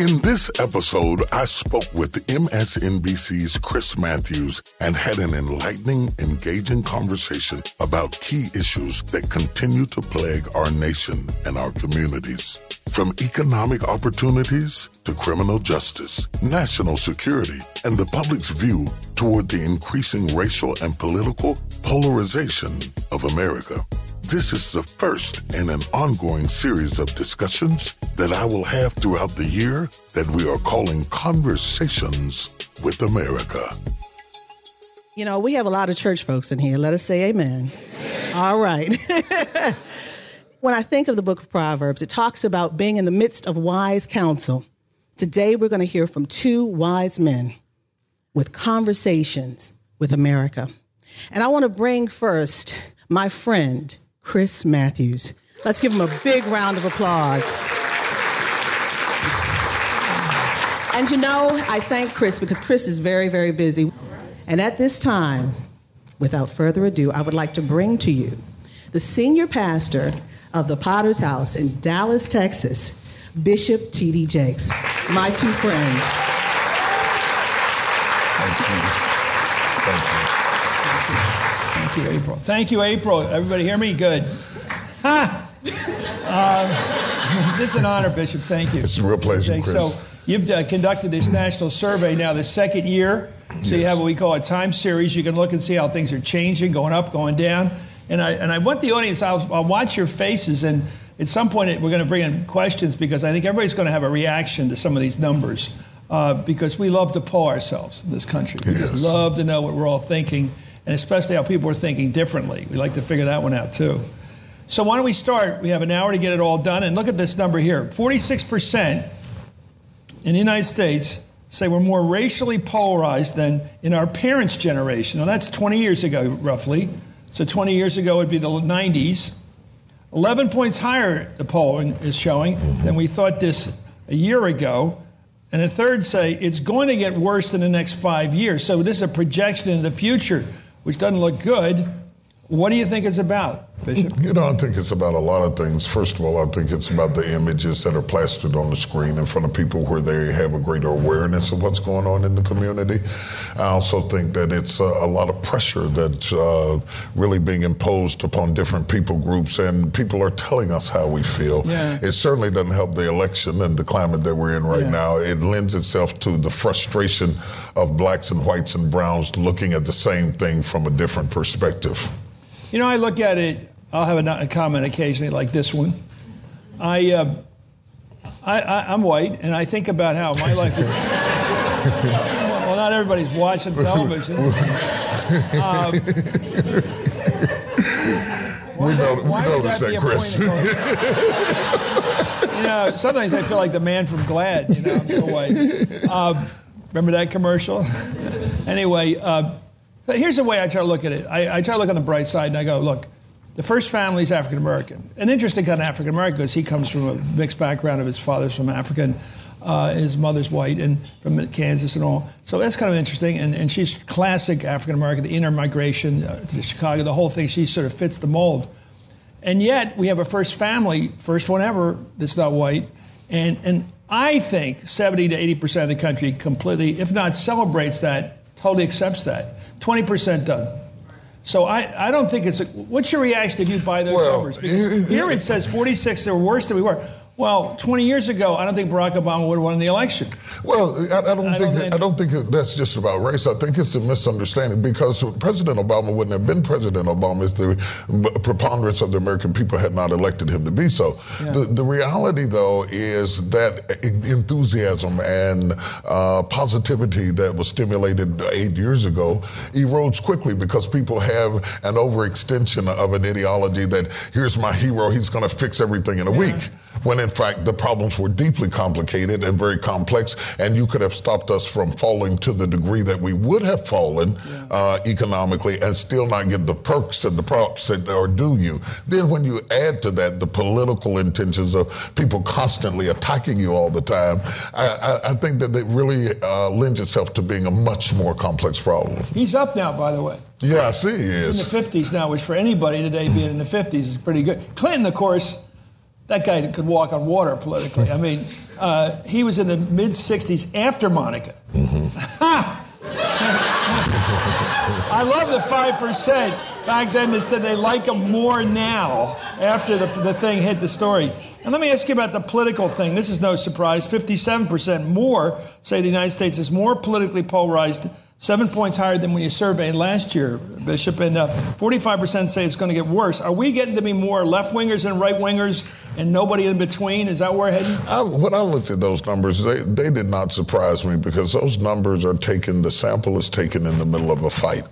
In this episode, I spoke with MSNBC's Chris Matthews and had an enlightening, engaging conversation about key issues that continue to plague our nation and our communities. From economic opportunities to criminal justice, national security, and the public's view toward the increasing racial and political polarization of America. This is the first in an ongoing series of discussions that I will have throughout the year that we are calling Conversations with America. You know, we have a lot of church folks in here. Let us say amen. All right. when I think of the book of Proverbs, it talks about being in the midst of wise counsel. Today, we're going to hear from two wise men with conversations with America. And I want to bring first my friend, Chris Matthews. Let's give him a big round of applause. And you know, I thank Chris because Chris is very, very busy. And at this time, without further ado, I would like to bring to you the senior pastor of the Potter's House in Dallas, Texas, Bishop T.D. Jakes, my two friends. Thank you. Thank you. April. Thank you, April. Everybody hear me? Good. Ha! Um, this is an honor, Bishop. Thank you. It's a real pleasure, Thanks. Chris. So you've uh, conducted this national survey now the second year. So you have what we call a time series. You can look and see how things are changing, going up, going down. And I, and I want the audience, I'll, I'll watch your faces, and at some point we're going to bring in questions because I think everybody's going to have a reaction to some of these numbers uh, because we love to poll ourselves in this country. We just love to know what we're all thinking, and especially how people are thinking differently. We like to figure that one out too. So why don't we start? We have an hour to get it all done, and look at this number here: 46% in the United States say we're more racially polarized than in our parents' generation. Now, that's 20 years ago, roughly. So 20 years ago would be the 90s. 11 points higher, the polling is showing, than we thought this a year ago. And a third say it's going to get worse in the next five years. So this is a projection in the future, which doesn't look good. What do you think it's about, Bishop? You know, I think it's about a lot of things. First of all, I think it's about the images that are plastered on the screen in front of people where they have a greater awareness of what's going on in the community. I also think that it's a, a lot of pressure that's uh, really being imposed upon different people groups, and people are telling us how we feel. Yeah. It certainly doesn't help the election and the climate that we're in right Yeah. now. It lends itself to the frustration of blacks and whites and browns looking at the same thing from a different perspective. You know, I look at it, I'll have a, a comment occasionally like this one. I, uh, I, I, I'm white, and I think about how my life is. well, not everybody's watching television. Um, We know, we why noticed that that, Chris. you know, sometimes I feel like the man from Glad. You know, I'm so white. Um, remember that commercial? anyway, uh, here's the way I try to look at it. I, I try to look on the bright side, and I go, look, the first family is African American. An interesting kind of African American because he comes from a mixed background of his father's from Africa, and uh, his mother's white and from Kansas and all. So that's kind of interesting. And, and she's classic African American, the intermigration uh, to Chicago, the whole thing. She sort of fits the mold. And yet we have a first family, first one ever, that's not white. And, and I think 70 to 80% of the country completely, if not celebrates that, totally accepts that. 20% doesn't. So I, I don't think it's. A, what's your reaction if you buy those Well, numbers? Because here it says 46, they're worse than we were. Well, 20 years ago, I don't think Barack Obama would have won the election. Well, I, I don't I think don't I don't think that's just about race. I think it's a misunderstanding because President Obama wouldn't have been President Obama if the preponderance of the American people had not elected him to be so. Yeah. The, the reality, though, is that enthusiasm and uh, positivity that was stimulated eight years ago erodes quickly because people have an overextension of an ideology that here's my hero, he's going to fix everything in a week when in fact the problems were deeply complicated and very complex, and you could have stopped us from falling to the degree that we would have fallen uh, economically and still not get the perks and the props that are due you. Then when you add to that the political intentions of people constantly attacking you all the time, I, I, I think that it really uh, lends itself to being a much more complex problem. He's up now, by the way. Yeah, I see he He's is. in the 50s now, which for anybody today being in the 50s is pretty good. Clinton, of course, that guy could walk on water politically. I mean, uh, he was in the mid 60s after Monica. Mm-hmm. I love the 5%. Back then, that said they like him more now after the, the thing hit the story. And let me ask you about the political thing. This is no surprise. 57% more say the United States is more politically polarized seven points higher than when you surveyed last year, Bishop, and uh, 45% say it's going to get worse. Are we getting to be more left wingers and right wingers and nobody in between? Is that where we're heading? I, when I looked at those numbers, they, they did not surprise me because those numbers are taken, the sample is taken in the middle of a fight,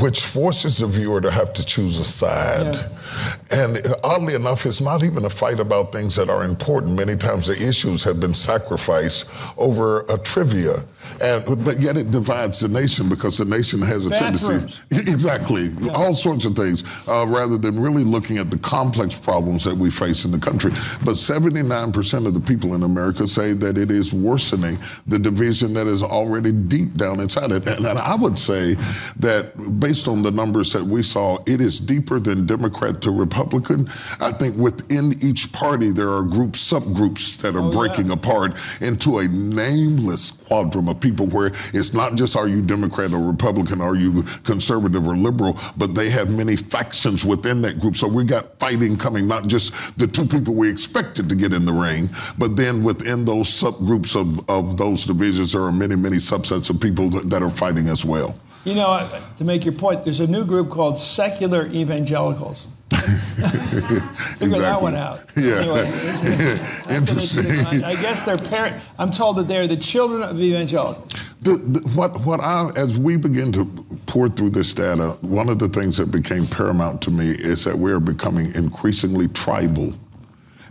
which forces the viewer to have to choose a side. Yeah. And oddly enough, it's not even a fight about things that are important. Many times the issues have been sacrificed over a trivia. And, but yet it divides the nation because the nation has a Bathrooms. tendency. Exactly. Yeah. All sorts of things, uh, rather than really looking at the complex problems that we face in the country. But 79% of the people in America say that it is worsening the division that is already deep down inside it. And, and I would say that based on the numbers that we saw, it is deeper than Democrat to Republican. I think within each party, there are groups, subgroups that are oh, breaking yeah. apart into a nameless quadrum of people where it's not just are you Democrat or Republican, are you conservative or liberal, but they have many factions within that group. So we got fighting coming, not just the two people we expected to get in the ring, but then within those subgroups of, of those divisions, there are many, many subsets of people that, that are fighting as well. You know, to make your point, there's a new group called secular evangelicals. Figure exactly. that one out. Yeah. Anyway, interesting. interesting. I, guess they're parent. I'm told that they're the children of evangelicals. The, the, what what I as we begin to pour through this data, one of the things that became paramount to me is that we are becoming increasingly tribal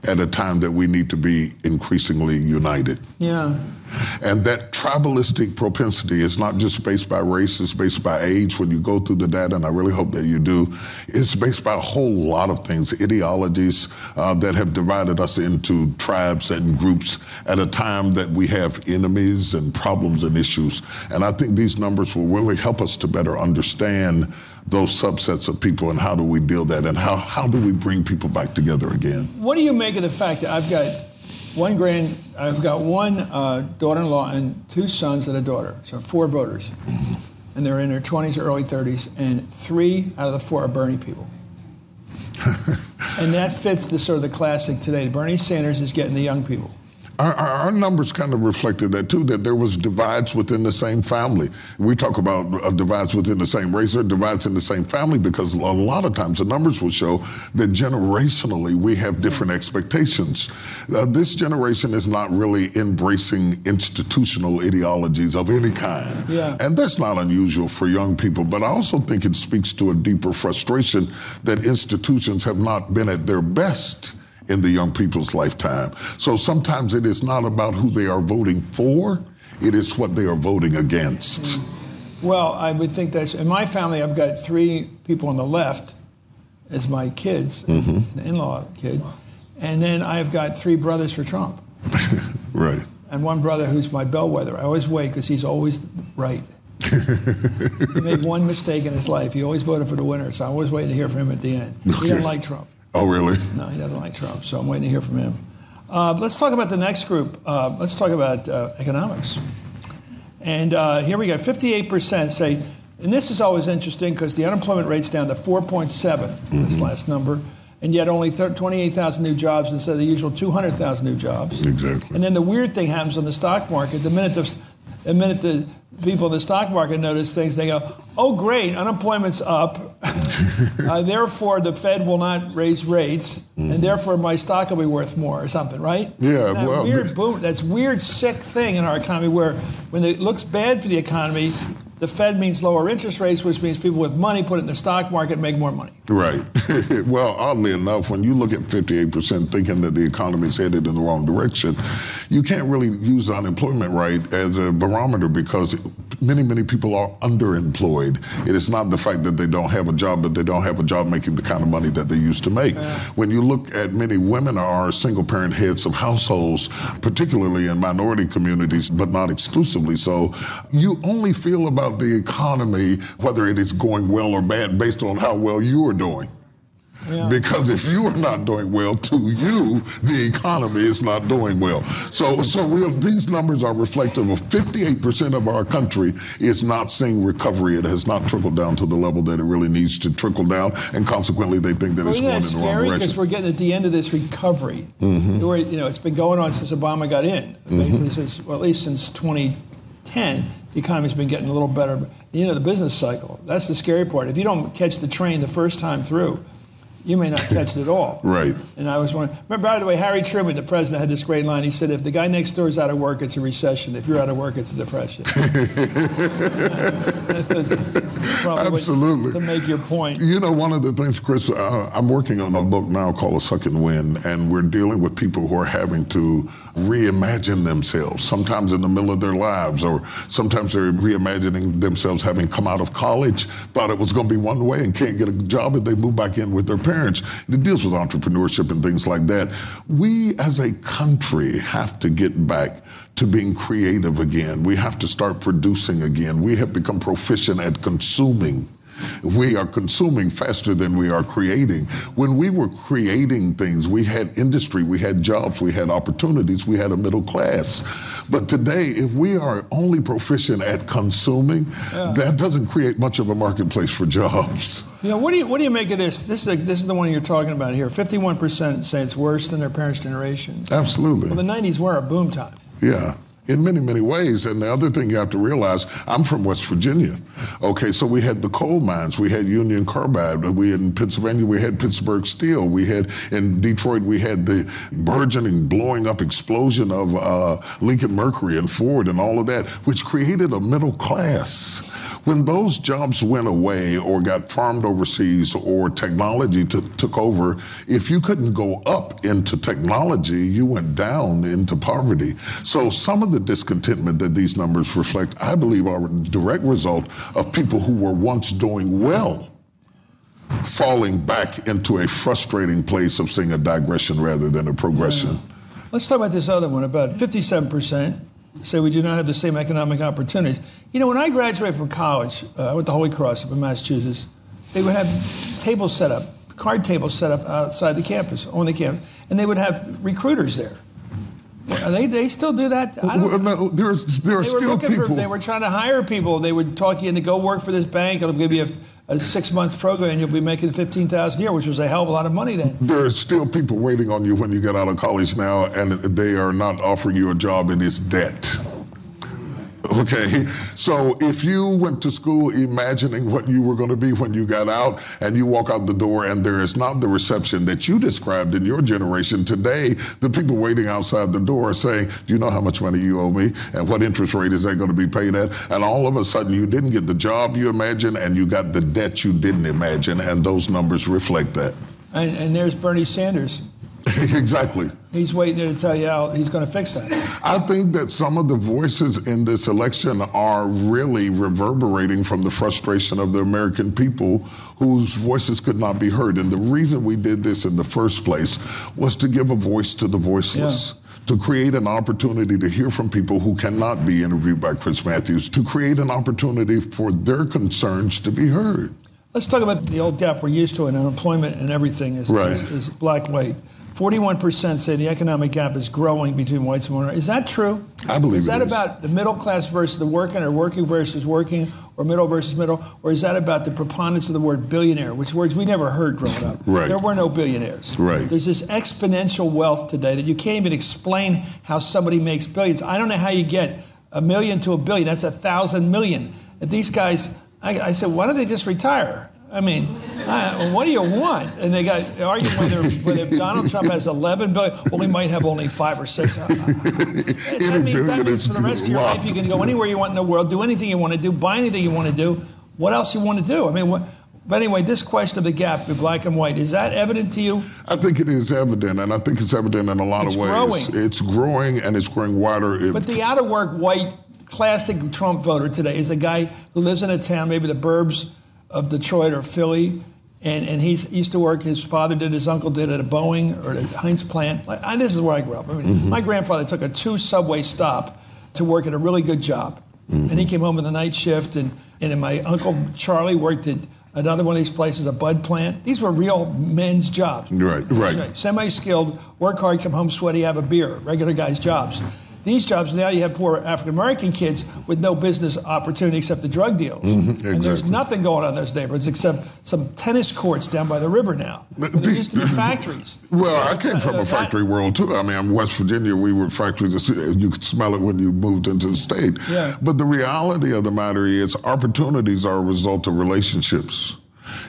at a time that we need to be increasingly united. Yeah. And that tribalistic propensity is not just based by race, it's based by age. When you go through the data, and I really hope that you do, it's based by a whole lot of things, ideologies uh, that have divided us into tribes and groups at a time that we have enemies and problems and issues. And I think these numbers will really help us to better understand those subsets of people and how do we deal that and how, how do we bring people back together again. What do you make of the fact that I've got one grand, I've got one uh, daughter-in-law and two sons and a daughter, so four voters, and they're in their 20s or early 30s, and three out of the four are Bernie people. and that fits the sort of the classic today. Bernie Sanders is getting the young people. Our, our, numbers kind of reflected that too, that there was divides within the same family. We talk about uh, divides within the same race, or divides in the same family, because a lot of times the numbers will show that generationally we have different expectations. Uh, this generation is not really embracing institutional ideologies of any kind. Yeah. And that's not unusual for young people, but I also think it speaks to a deeper frustration that institutions have not been at their best in the young people's lifetime. So sometimes it is not about who they are voting for, it is what they are voting against. Well, I would think that's in my family, I've got three people on the left as my kids, mm-hmm. an in law kid, and then I've got three brothers for Trump. right. And one brother who's my bellwether. I always wait because he's always right. he made one mistake in his life. He always voted for the winner, so I always waiting to hear from him at the end. Okay. He didn't like Trump. Oh, really? No, he doesn't like Trump, so I'm waiting to hear from him. Uh, let's talk about the next group. Uh, let's talk about uh, economics. And uh, here we go 58% say, and this is always interesting because the unemployment rate's down to 4.7, mm-hmm. this last number, and yet only 28,000 new jobs instead of the usual 200,000 new jobs. Exactly. And then the weird thing happens on the stock market. The minute the, the minute the people in the stock market notice things, they go, oh, great, unemployment's up. uh, therefore, the Fed will not raise rates, mm-hmm. and therefore my stock will be worth more or something, right? Yeah, that well, weird boom, that's weird, sick thing in our economy where when it looks bad for the economy, the Fed means lower interest rates, which means people with money put it in the stock market and make more money. Right. well, oddly enough, when you look at 58% thinking that the economy is headed in the wrong direction, you can't really use unemployment rate as a barometer because many, many people are underemployed. It is not the fact that they don't have a job, but they don't have a job making the kind of money that they used to make. Yeah. When you look at many women are single parent heads of households, particularly in minority communities, but not exclusively so, you only feel about the economy, whether it is going well or bad, based on how well you are doing. Yeah. Because if you are not doing well, to you, the economy is not doing well. So, so we these numbers are reflective of 58% of our country is not seeing recovery. It has not trickled down to the level that it really needs to trickle down, and consequently, they think that well, it's going in the wrong direction. Because we're getting at the end of this recovery. Mm-hmm. Where, you know, it's been going on since Obama got in, mm-hmm. since, well, at least since 2010 the economy's been getting a little better. You know, the business cycle, that's the scary part. If you don't catch the train the first time through, you may not catch it at all. right. And I was wondering, remember, by the way, Harry Truman, the president, had this great line. He said, if the guy next door is out of work, it's a recession. If you're out of work, it's a depression. Absolutely. To make your point. You know, one of the things, Chris, uh, I'm working on a book now called A Second Wind, and we're dealing with people who are having to reimagine themselves, sometimes in the middle of their lives, or sometimes they're reimagining themselves having come out of college, thought it was going to be one way and can't get a job, and they move back in with their parents. It deals with entrepreneurship and things like that. We as a country have to get back to being creative again. We have to start producing again. We have become proficient at consuming we are consuming faster than we are creating. When we were creating things, we had industry, we had jobs, we had opportunities, we had a middle class. But today, if we are only proficient at consuming, yeah. that doesn't create much of a marketplace for jobs. Yeah, what do you what do you make of this? This is a, this is the one you're talking about here. Fifty-one percent say it's worse than their parents' generation. Absolutely. Well, the '90s were a boom time. Yeah in many, many ways. And the other thing you have to realize, I'm from West Virginia. Okay, so we had the coal mines, we had Union Carbide, we had in Pennsylvania, we had Pittsburgh Steel, we had in Detroit, we had the burgeoning, blowing up explosion of uh, Lincoln Mercury and Ford and all of that, which created a middle class. When those jobs went away or got farmed overseas or technology t- took over, if you couldn't go up into technology, you went down into poverty. So some of the discontentment that these numbers reflect, I believe, are a direct result of people who were once doing well falling back into a frustrating place of seeing a digression rather than a progression. Yeah. Let's talk about this other one. About 57% say we do not have the same economic opportunities. You know, when I graduated from college, uh, I went to Holy Cross up in Massachusetts, they would have tables set up, card tables set up outside the campus, on the campus, and they would have recruiters there. They, they still do that. Well, no, there's there are they were still people. For, they were trying to hire people. They would talk you into go work for this bank. It'll give you a, a six month program, and you'll be making fifteen thousand a year, which was a hell of a lot of money then. There are still people waiting on you when you get out of college now, and they are not offering you a job. It is debt. Okay, so if you went to school imagining what you were going to be when you got out, and you walk out the door and there is not the reception that you described in your generation today, the people waiting outside the door are saying, Do you know how much money you owe me? And what interest rate is that going to be paid at? And all of a sudden, you didn't get the job you imagined, and you got the debt you didn't imagine, and those numbers reflect that. And, and there's Bernie Sanders exactly. He's waiting there to tell you how he's going to fix that. I think that some of the voices in this election are really reverberating from the frustration of the American people whose voices could not be heard. And the reason we did this in the first place was to give a voice to the voiceless. Yeah to create an opportunity to hear from people who cannot be interviewed by Chris Matthews, to create an opportunity for their concerns to be heard. Let's talk about the old gap we're used to in unemployment and everything is, right. is, is black white. 41% say the economic gap is growing between whites and minorities. Is that true? I believe Is that is. about the middle class versus the working, or working versus working, or middle versus middle? Or is that about the preponderance of the word billionaire, which words we never heard growing up? Right. There were no billionaires. Right. There's this exponential wealth today that you can't even explain how somebody makes billions. I don't know how you get a million to a billion. That's a thousand million. And these guys, I, I said, why don't they just retire? I mean, I, what do you want? And they got arguing whether, whether Donald Trump has 11 billion. Well, he might have only five or six. Uh, uh, uh, that, means, that means for the rest of your life you can go anywhere you want in the world, do anything you want to do, buy anything you want to do. What else you want to do? I mean, what, but anyway, this question of the gap in black and white, is that evident to you? I think it is evident, and I think it's evident in a lot it's of ways. Growing. It's growing and it's growing wider. It, but the out of work white classic Trump voter today is a guy who lives in a town, maybe the burbs of Detroit or Philly, and, and he's used to work. His father did, his uncle did at a Boeing or at a Heinz plant. Like, I, this is where I grew up. I mean, mm-hmm. my grandfather took a two subway stop to work at a really good job, mm-hmm. and he came home with the night shift. And, and my uncle Charlie worked at another one of these places, a Budd plant. These were real men's jobs. Right, right. Semi skilled, work hard, come home sweaty, have a beer, regular guys' jobs. These jobs now you have poor African American kids with no business opportunity except the drug deals. Mm-hmm, exactly. And there's nothing going on in those neighborhoods except some tennis courts down by the river now. But there used to be factories. Well, So I came from a that- factory world too. I mean, I'm West Virginia. We were factories. You could smell it when you moved into the state. Yeah. But the reality of the matter is, opportunities are a result of relationships.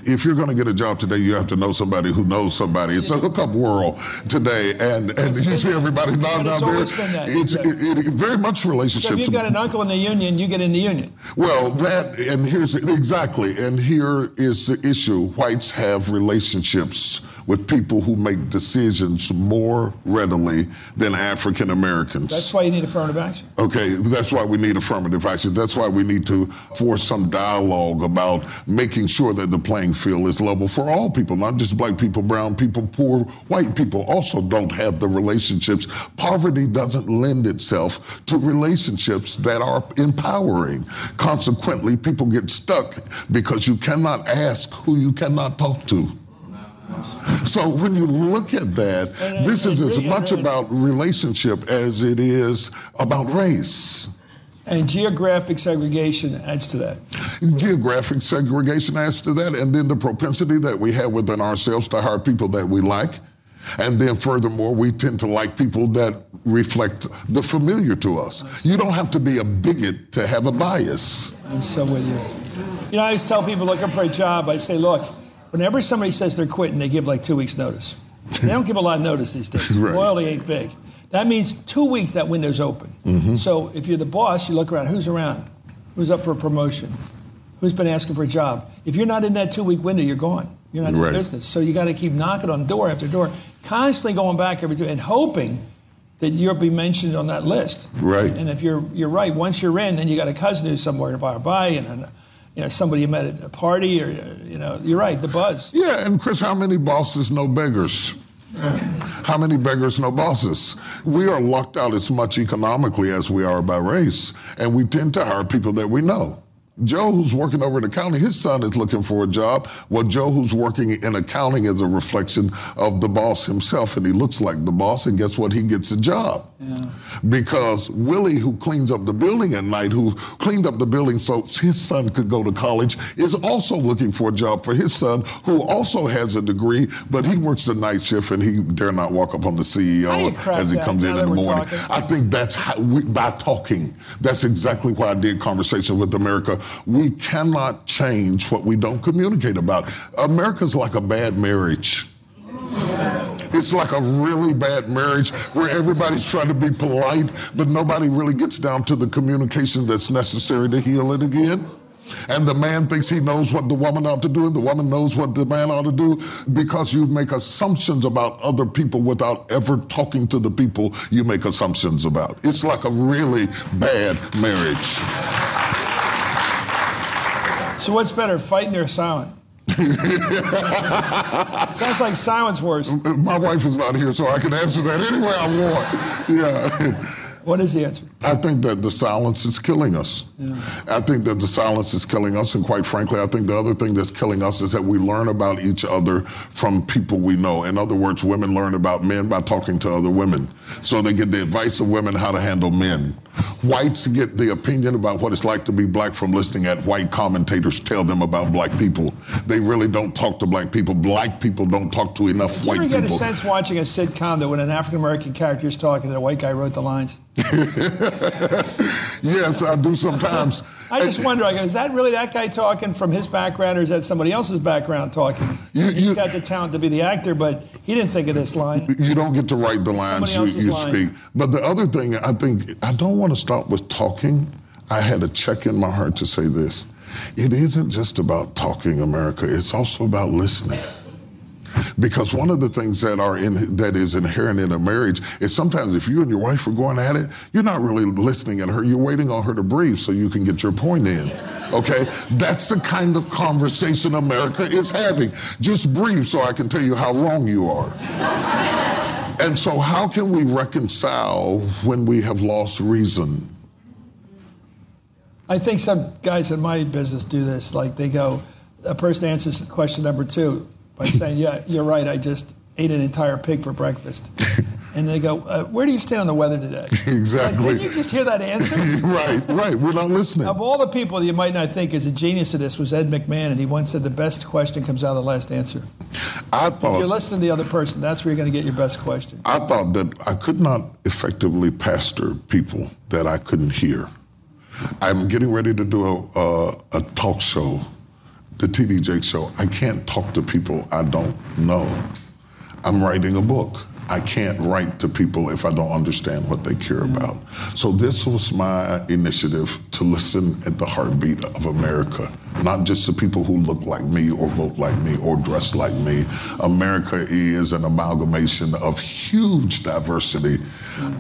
If you're going to get a job today, you have to know somebody who knows somebody. It's a hookup world today, and and you see everybody nodding out there. always been that. It's it, it, very much relationships. So if you've got an uncle in the union, you get in the union. Well, that and here's exactly, and here is the issue: whites have relationships with people who make decisions more readily than African Americans. That's why you need affirmative action. Okay, that's why we need affirmative action. That's why we need to force some dialogue about making sure that the playing field is level for all people, not just black people, brown people, poor white people also don't have the relationships. Poverty doesn't lend itself to relationships that are empowering. Consequently, people get stuck because you cannot ask who you cannot talk to. So when you look at that, this is as much about relationship as it is about race. And geographic segregation adds to that. Geographic segregation adds to that, and then the propensity that we have within ourselves to hire people that we like. And then furthermore, we tend to like people that reflect the familiar to us. You don't have to be a bigot to have a bias. I'm so with you. You know, I always tell people looking for a job, I say, look, whenever somebody says they're quitting, they give like two weeks' notice. They don't give a lot of notice these days. Right. Loyalty ain't big. That means two weeks that window's open. Mm-hmm. So if you're the boss, you look around, who's around? Who's up for a promotion? Who's been asking for a job? If you're not in that two week window, you're gone. You're not Right. in business. So you got to keep knocking on door after door, constantly going back every two and hoping that you'll be mentioned on that list. Right. And if you're you're right, once you're in, then you got a cousin who's somewhere nearby, and uh, you know somebody you met at a party, or you know, you're right, the buzz. Yeah, and Chris, how many bosses know beggars? How many beggars know bosses? We are locked out as much economically as we are by race, and we tend to hire people that we know. Joe, who's working over in accounting, his son is looking for a job. Well, Joe, who's working in accounting, is a reflection of the boss himself, and he looks like the boss, and guess what? He gets a job. Because Willie, who cleans up the building at night, who cleaned up the building so his son could go to college, is also looking for a job for his son, who also has a degree, but he works the night shift and he dare not walk up on the How do you CEO as he comes in in the morning. talking? I think that's how we, by talking. That's exactly why I did conversation with America. We cannot change what we don't communicate about. America's like a bad marriage. It's like a really bad marriage where everybody's trying to be polite, but nobody really gets down to the communication that's necessary to heal it again. And the man thinks he knows what the woman ought to do, and the woman knows what the man ought to do because you make assumptions about other people without ever talking to the people you make assumptions about. It's like a really bad marriage. So what's better, fighting or silent? Sounds like silence worse. My wife is not here, so I can answer that any way I want. Yeah. What is the answer? I think that the silence is killing us. I think that the silence is killing us, and quite frankly, I think the other thing that's killing us is that we learn about each other from people we know. In other words, women learn about men by talking to other women. So they get the advice of women how to handle men. Whites get the opinion about what it's like to be black from listening at white commentators tell them about black people. They really don't talk to black people. Black people don't talk to enough Do you ever get people. a sense watching a sitcom that when an African American character is talking, the white guy wrote the lines? yes, I do sometimes. I just wonder, I go, is that really that guy talking from his background or is that somebody else's background talking? You- He's you- got the talent to be the actor, but he didn't think of this line. you don't get to write the lines you, you line. speak. But the other thing, I think, I don't want to start with talking. I had a check in my heart to say this. It isn't just about talking, America. It's also about listening. Because one of the things that are in that is inherent in a marriage is sometimes if you and your wife are going at it, you're not really listening at her. You're waiting on her to breathe so you can get your point in. Okay, that's the kind of conversation America is having. Just breathe so I can tell you how wrong you are. And so, how can we reconcile when we have lost reason? I think some guys in my business do this. Like they go, a person answers question number two by saying, "Yeah, you're right. I just ate an entire pig for breakfast." and they go, uh, "Where do you stand on the weather today?" Exactly. Like, didn't you just hear that answer? right, right. We're not listening. Of all the people that you might not think is a genius of this was Ed McMahon, and he once said the best question comes out of the last answer. I If you're thought listening to the other person, that's where you're going to get your best question. I thought that I could not effectively pastor people that I couldn't hear. I'm getting ready to do a, a, a talk show, the TD Jakes show. I can't talk to people I don't know. I'm writing a book. I can't write to people if I don't understand what they care about. So this was my initiative to listen at the heartbeat of America, not just the people who look like me or vote like me or dress like me. America is an amalgamation of huge diversity,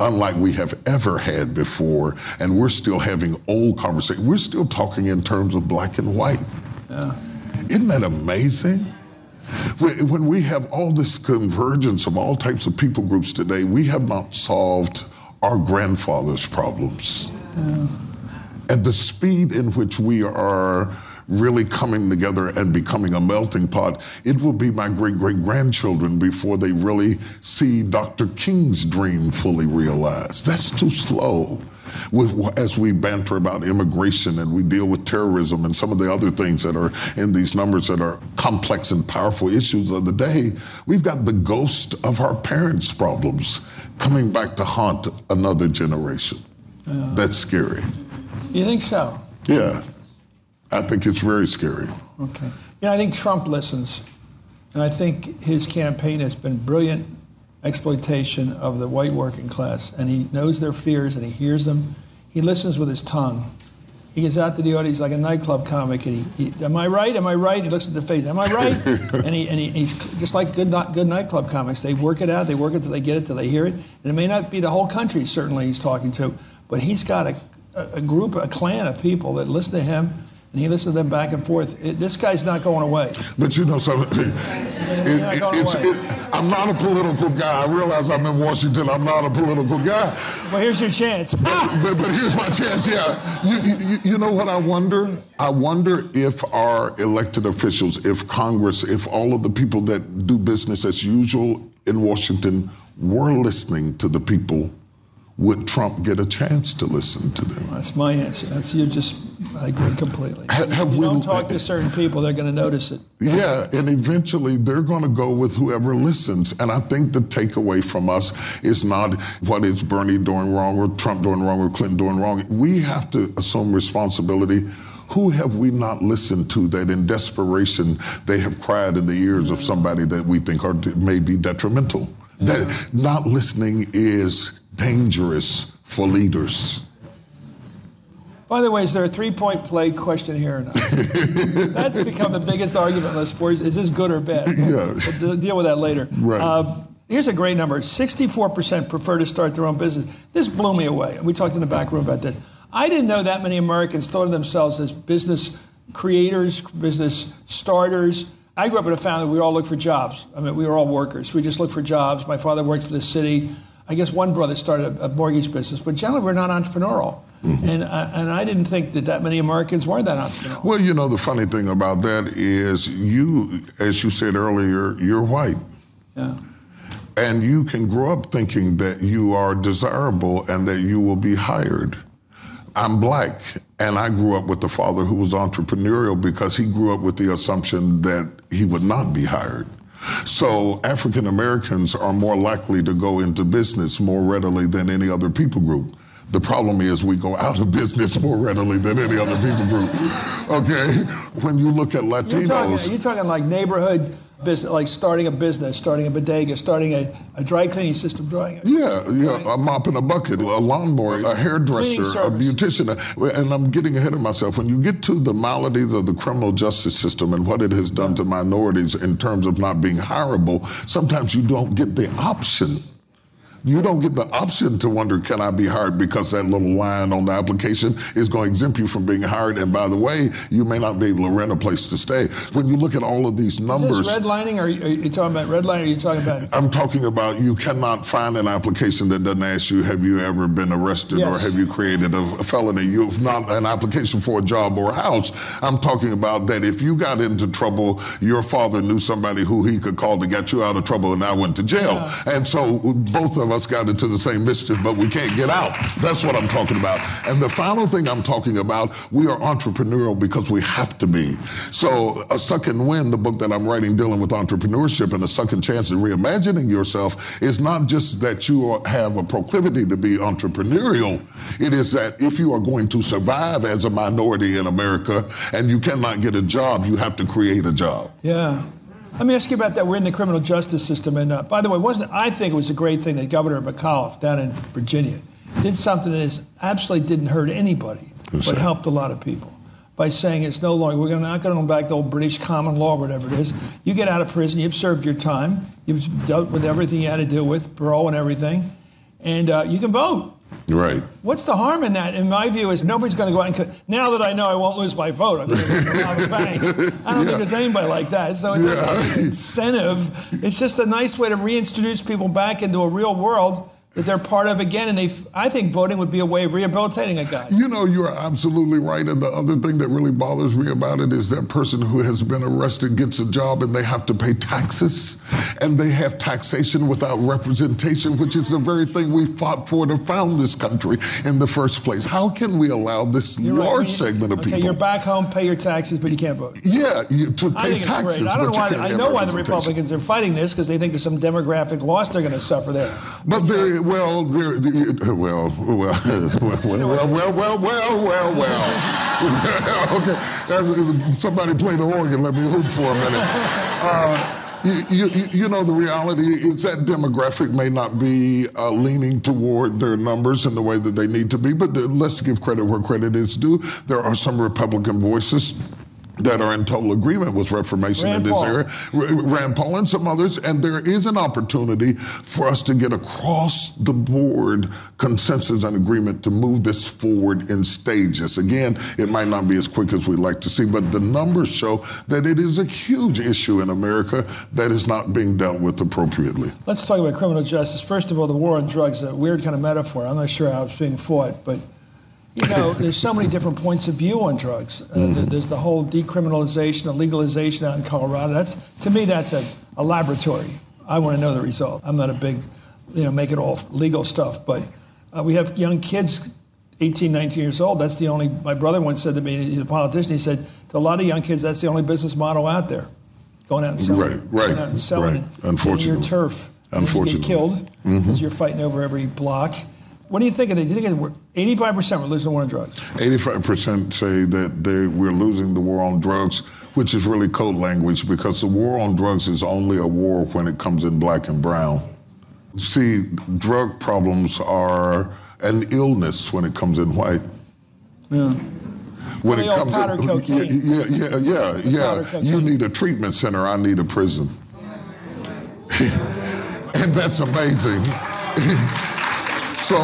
unlike we have ever had before, and we're still having old conversations. We're still talking in terms of black and white. Isn't that amazing? When when we have all this convergence of all types of people groups today, we have not solved our grandfathers' problems. At the speed in which we are really coming together and becoming a melting pot, it will be my great great grandchildren before they really see Dr. King's dream fully realized. That's too slow. With, as we banter about immigration and we deal with terrorism and some of the other things that are in these numbers that are complex and powerful issues of the day, we've got the ghost of our parents' problems coming back to haunt another generation. That's scary. You think so? Yeah, I think it's very scary. Okay. You know, I think Trump listens, and I think his campaign has been brilliant exploitation of the white working class, and he knows their fears and he hears them. He listens with his tongue. He gets out to the audience like a nightclub comic, and he, he "Am I right? Am I right?" He looks at the face. "Am I right?" and he and he, he's just like good not good nightclub comics. They work it out. They work it till they get it till they hear it. And it may not be the whole country. Certainly, he's talking to, but he's got a, a group, a clan of people that listen to him, and he listens to them back and forth. It, this guy's not going away. But you know something? It- not it- I'm not a political guy. I realize I'm in Washington. I'm not a political guy. Well, here's your chance. but, but here's my chance. Yeah, you, you, you know what I wonder? I wonder if our elected officials, if Congress, if all of the people that do business as usual in Washington were listening to the people, would Trump get a chance to listen to them? That's my answer. That's you. Just I agree completely. Ha- have if you we- don't talk to certain people, they're going to notice it. Yeah, and eventually they're going to go with whoever listens. And I think the takeaway from us is not what is Bernie doing wrong or Trump doing wrong or Clinton doing wrong. We have to assume responsibility. Who have we not listened to that in desperation they have cried in the ears of somebody that we think are may be detrimental? That not listening is dangerous for leaders. By the way, is there a three-point play question here or not? That's become the biggest argument list for is, is this good or bad? Yeah. We'll deal with that later. Right. Uh, here's a great number: 64% prefer to start their own business. This blew me away. We talked in the back room about this. I didn't know that many Americans thought of themselves as business creators, business starters. I grew up in a family. We all looked for jobs. I mean, we were all workers. We just looked for jobs. My father worked for the city. I guess one brother started a, a mortgage business, but generally we're not entrepreneurial. Mm-hmm. And I, and I didn't think that that many Americans were that entrepreneurial. Well, you know, the funny thing about that is you, as you said earlier, you're white. Yeah. And you can grow up thinking that you are desirable and that you will be hired. I'm black, and I grew up with a father who was entrepreneurial because he grew up with the assumption that he would not be hired. So African Americans are more likely to go into business more readily than any other people group. The problem is we go out of business more readily than any other people group. Okay? When you look at You're Latinos. talking, you're talking like neighborhood business, like starting a business, starting a bodega, starting a, a dry cleaning system, drawing. Yeah, yeah, a mop and a bucket, a lawnmower, a hairdresser, a beautician. Uh, and I'm getting ahead of myself. When you get to the maladies of the criminal justice system and what it has done to minorities in terms of not being hireable, sometimes you don't get the option You don't get the option to wonder, can I be hired? Because that little line on the application is going to exempt you from being hired. And by the way, you may not be able to rent a place to stay. When you look at all of these numbers. Is this redlining? Or are you talking about redlining? Are you talking about? I'm talking about you cannot find an application that doesn't ask you, have you ever been arrested yes. or have you created a felony? You've not an application for a job or a house. I'm talking about that if you got into trouble, your father knew somebody who he could call to get you out of trouble and I went to jail. Yeah. And so both of us got into the same mischief, but we can't get out. That's what I'm talking about. And the final thing I'm talking about, we are entrepreneurial because we have to be. So a second wind, the book that I'm writing dealing with entrepreneurship and a second chance at reimagining yourself is not just that you have a proclivity to be entrepreneurial. It is that if you are going to survive as a minority in America and you cannot get a job, you have to create a job. Yeah. Let me ask you about that. We're in the criminal justice system, and uh, by the way, wasn't I think it was a great thing that Governor McAuliffe down in Virginia did something that is absolutely didn't hurt anybody, but helped a lot of people by saying it's no longer we're not going to go back to old British common law, whatever it is. You get out of prison, you've served your time, you've dealt with everything you had to deal with, parole and everything, and uh, you can vote. Right. What's the harm in that? In my view, is nobody's going to go out and. Now that I know I won't lose my vote, I'm going to rob a bank. I don't yeah. think there's anybody like that. So it's yeah. an incentive. It's just a nice way to reintroduce people back into a real world that they're part of again. And they, I think voting would be a way of rehabilitating a guy. You know, you're absolutely right. And the other thing that really bothers me about it is that person who has been arrested gets a job and they have to pay taxes and they have taxation without representation, which is the very thing we fought for to found this country in the first place. How can we allow this you're large right. segment of okay, people? Okay, you're back home, pay your taxes, but you can't vote. Yeah, you, to pay taxes. I don't know why. I know why the Republicans are fighting this because they think there's some demographic loss they're going to suffer there. But there well, there, well, well, well, well, well, well, well, well, well. okay, somebody play the organ. Let me hoop for a minute. Uh, you, you, you, know, the reality is that demographic may not be uh, leaning toward their numbers in the way that they need to be, but let's give credit where credit is due. There are some Republican voices that are in total agreement with reformation Rand in this Paul. area, Rand Paul and some others, and there is an opportunity for us to get across the board consensus and agreement to move this forward in stages. Again, it might not be as quick as we'd like to see, but the numbers show that it is a huge issue in America that is not being dealt with appropriately. Let's talk about criminal justice. First of all, the war on drugs, a weird kind of metaphor. I'm not sure how it's being fought, but you know, there's so many different points of view on drugs. Uh, mm-hmm. There's the whole decriminalization, the legalization out in Colorado. That's to me, that's a, a laboratory. I want to know the result. I'm not a big, you know, make it all legal stuff, but uh, we have young kids, 18, 19 years old. That's the only. My brother once said to me, he's a politician. He said to a lot of young kids, that's the only business model out there, going out and selling, right, right, going out and selling, right. Unfortunately, your turf. Unfortunately, you get killed because mm-hmm. you're fighting over every block. What do you think of it? Do you think we're 85% we're losing the war on drugs? 85% say that they, we're losing the war on drugs, which is really code language because the war on drugs is only a war when it comes in black and brown. See, drug problems are an illness when it comes in white. Yeah. When it comes powder in, cocaine. Yeah, yeah, yeah, yeah. yeah. You need a treatment center. I need a prison. and that's amazing. So,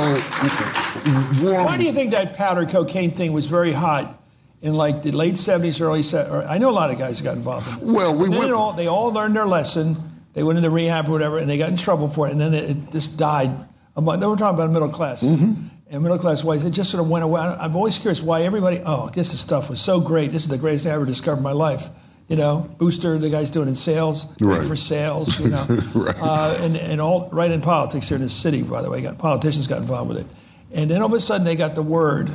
warm. Why do you think that powder cocaine thing was very hot in like the late 70s, early 70s? I know a lot of guys got involved in this. Well, we went. All, they all learned their lesson. They went into rehab or whatever, and they got in trouble for it, and then it, it just died. They were talking about middle class. Mm-hmm. And middle class whites, it just sort of went away. I'm always curious why everybody, oh, this stuff was so great. This is the greatest thing I ever discovered in my life you know, Booster, the guy's doing in sales, right. for sales, you know, right. uh, and, and all right in politics here in this city, by the way, got politicians got involved with it, and then all of a sudden they got the word,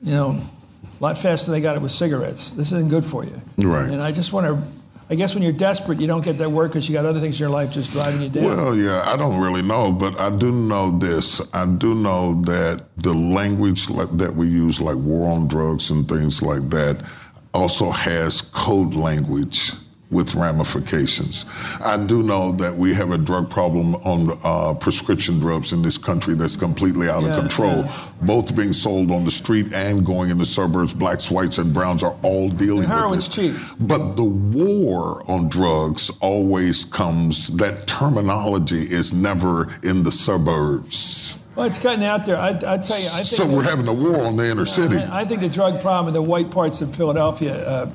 you know, a lot faster than they got it with cigarettes. This isn't good for you, right? And I just want to. I guess when you're desperate, you don't get that word because you got other things in your life just driving you down. Well, yeah, I don't really know, but I do know this. I do know that the language that we use, like war on drugs and things like that, also has code language with ramifications. I do know that we have a drug problem on uh, prescription drugs in this country that's completely out Yeah, of control, yeah. both being sold on the street and going in the suburbs. Blacks, whites, and browns are all dealing And heroin's with cheap. But the war on drugs always comes, that terminology is never in the suburbs. Well, it's gotten out there. I, I tell you, I think. So we're having a war on the inner city. I, I think the drug problem in the white parts of Philadelphia, uh,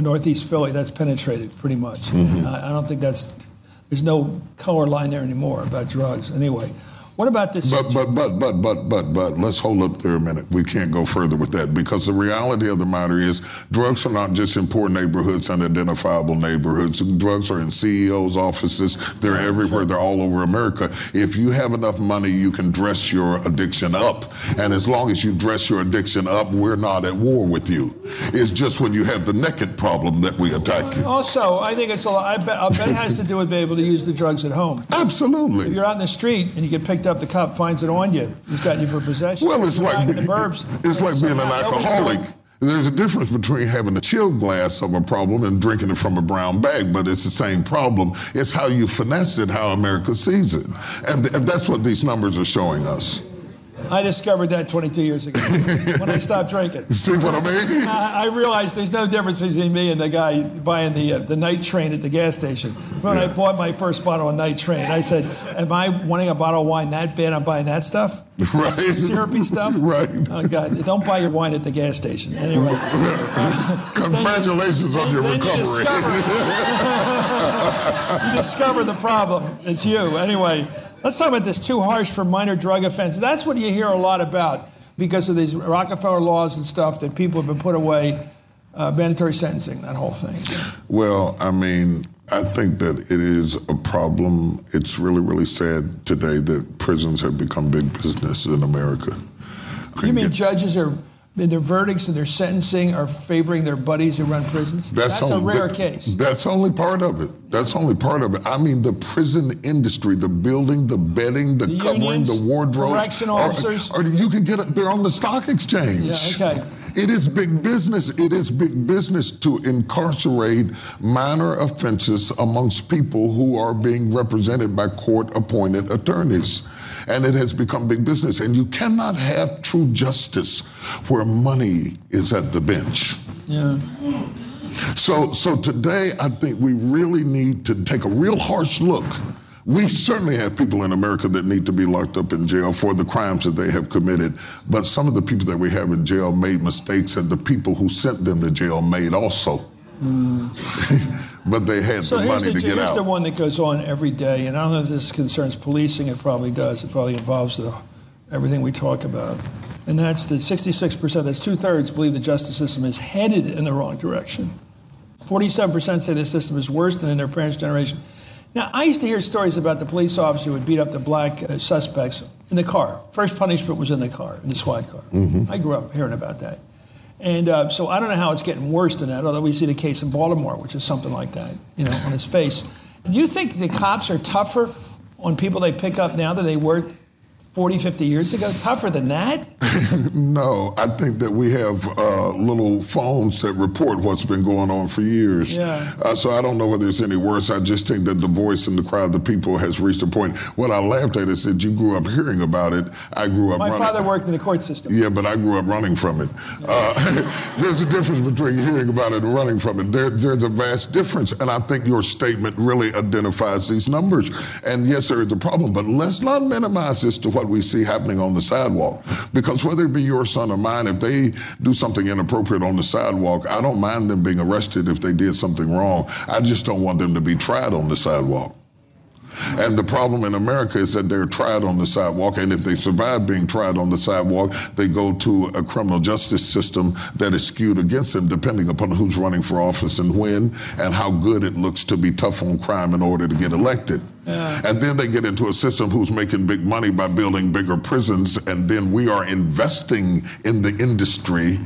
northeast Philly, that's penetrated pretty much. Mm-hmm. I, I don't think that's. There's no color line there anymore about drugs. Anyway, what about this? But but but but but but but let's hold up there a minute. We can't go further with that because the reality of the matter is drugs are not just in poor neighborhoods and identifiable neighborhoods. Drugs are in CEOs' offices. They're everywhere. They're all over America. If you have enough money, you can dress your addiction up. And as long as you dress your addiction up, we're not at war with you. It's just when you have the naked problem that we attack you. also, I think it's a lot. I bet, I bet it has to do with being able to use the drugs at home. Absolutely. If you're out in the street and you get picked up, the cop finds it on you. He's got you for possession. Well, it's You're like back the burbs. it's like being an Somehow nobody's alcoholic. There's a difference between having a chilled glass of a problem and drinking it from a brown bag, but it's the same problem. It's how you finesse it, how America sees it, and, and that's what these numbers are showing us. I discovered that 22 years ago when I stopped drinking. See what I mean? I, I realized there's no difference between me and the guy buying the uh, the night train at the gas station. When I bought my first bottle of night train, I said, "Am I wanting a bottle of wine that bad? I'm buying that stuff, Right. syrupy stuff." Right. Oh God! Don't buy your wine at the gas station. Anyway, Congratulations on your then you recovery. discover, you discover the problem. It's you. Anyway, let's talk about this too harsh for minor drug offenses. That's what you hear a lot about because of these Rockefeller laws and stuff that people have been put away, uh, mandatory sentencing, that whole thing. Well, I mean, I think that it is a problem. It's really, really sad today that prisons have become big business in America. You mean Get- judges are their verdicts and their sentencing are favoring their buddies who run prisons? That's, a only- rare that- case. That's only part of it. That's only part of it. I mean, the prison industry, the building, the bedding, the, The covering, unions, the wardrobes. correctional are- officers. Or, you can get it. They're on the stock exchange. Yeah, okay. It is big business. It is big business to incarcerate minor offenses amongst people who are being represented by court-appointed attorneys. And it has become big business. And you cannot have true justice where money is at the bench. Yeah. So, so today, I think we really need to take a real harsh look. We certainly have people in America that need to be locked up in jail for the crimes that they have committed. But some of the people that we have in jail made mistakes, and the people who sent them to jail made also. but they had So the money the, to get here's out. the one that goes on every day, and I don't know if this concerns policing. It probably does. It probably involves the, everything we talk about. And that's that 66%, that's two thirds, believe the justice system is headed in the wrong direction. 47% say the system is worse than in their parents' generation. Now, I used to hear stories about the police officer would beat up the black uh, suspects in the car. First punishment was in the car, in the squad car. I grew up hearing about that. And uh, so I don't know how it's getting worse than that, although we see the case in Baltimore, which is something like that, you know, on his face. Do you think the cops are tougher on people they pick up now than they were 40, 50 years ago? Tougher than that? No, I think that we have uh, little phones that report what's been going on for years. Yeah. Uh, so I don't know whether it's any worse. I just think that the voice in the crowd, of the people, has reached a point. What I laughed at is that you grew up hearing about it. I grew up. My running. father worked in the court system. Yeah, but I grew up running from it. Uh, there's a difference between hearing about it and running from it. There, there's a vast difference, and I think your statement really identifies these numbers. And yes, there is a problem, but let's not minimize this to what we see happening on the sidewalk. Because whether it be your son or mine, if they do something inappropriate on the sidewalk, I don't mind them being arrested if they did something wrong. I just don't want them to be tried on the sidewalk. And the problem in America is that they're tried on the sidewalk, and if they survive being tried on the sidewalk, they go to a criminal justice system that is skewed against them, depending upon who's running for office and when, and how good it looks to be tough on crime in order to get elected. And then they get into a system who's making big money by building bigger prisons, and then we are investing in the industry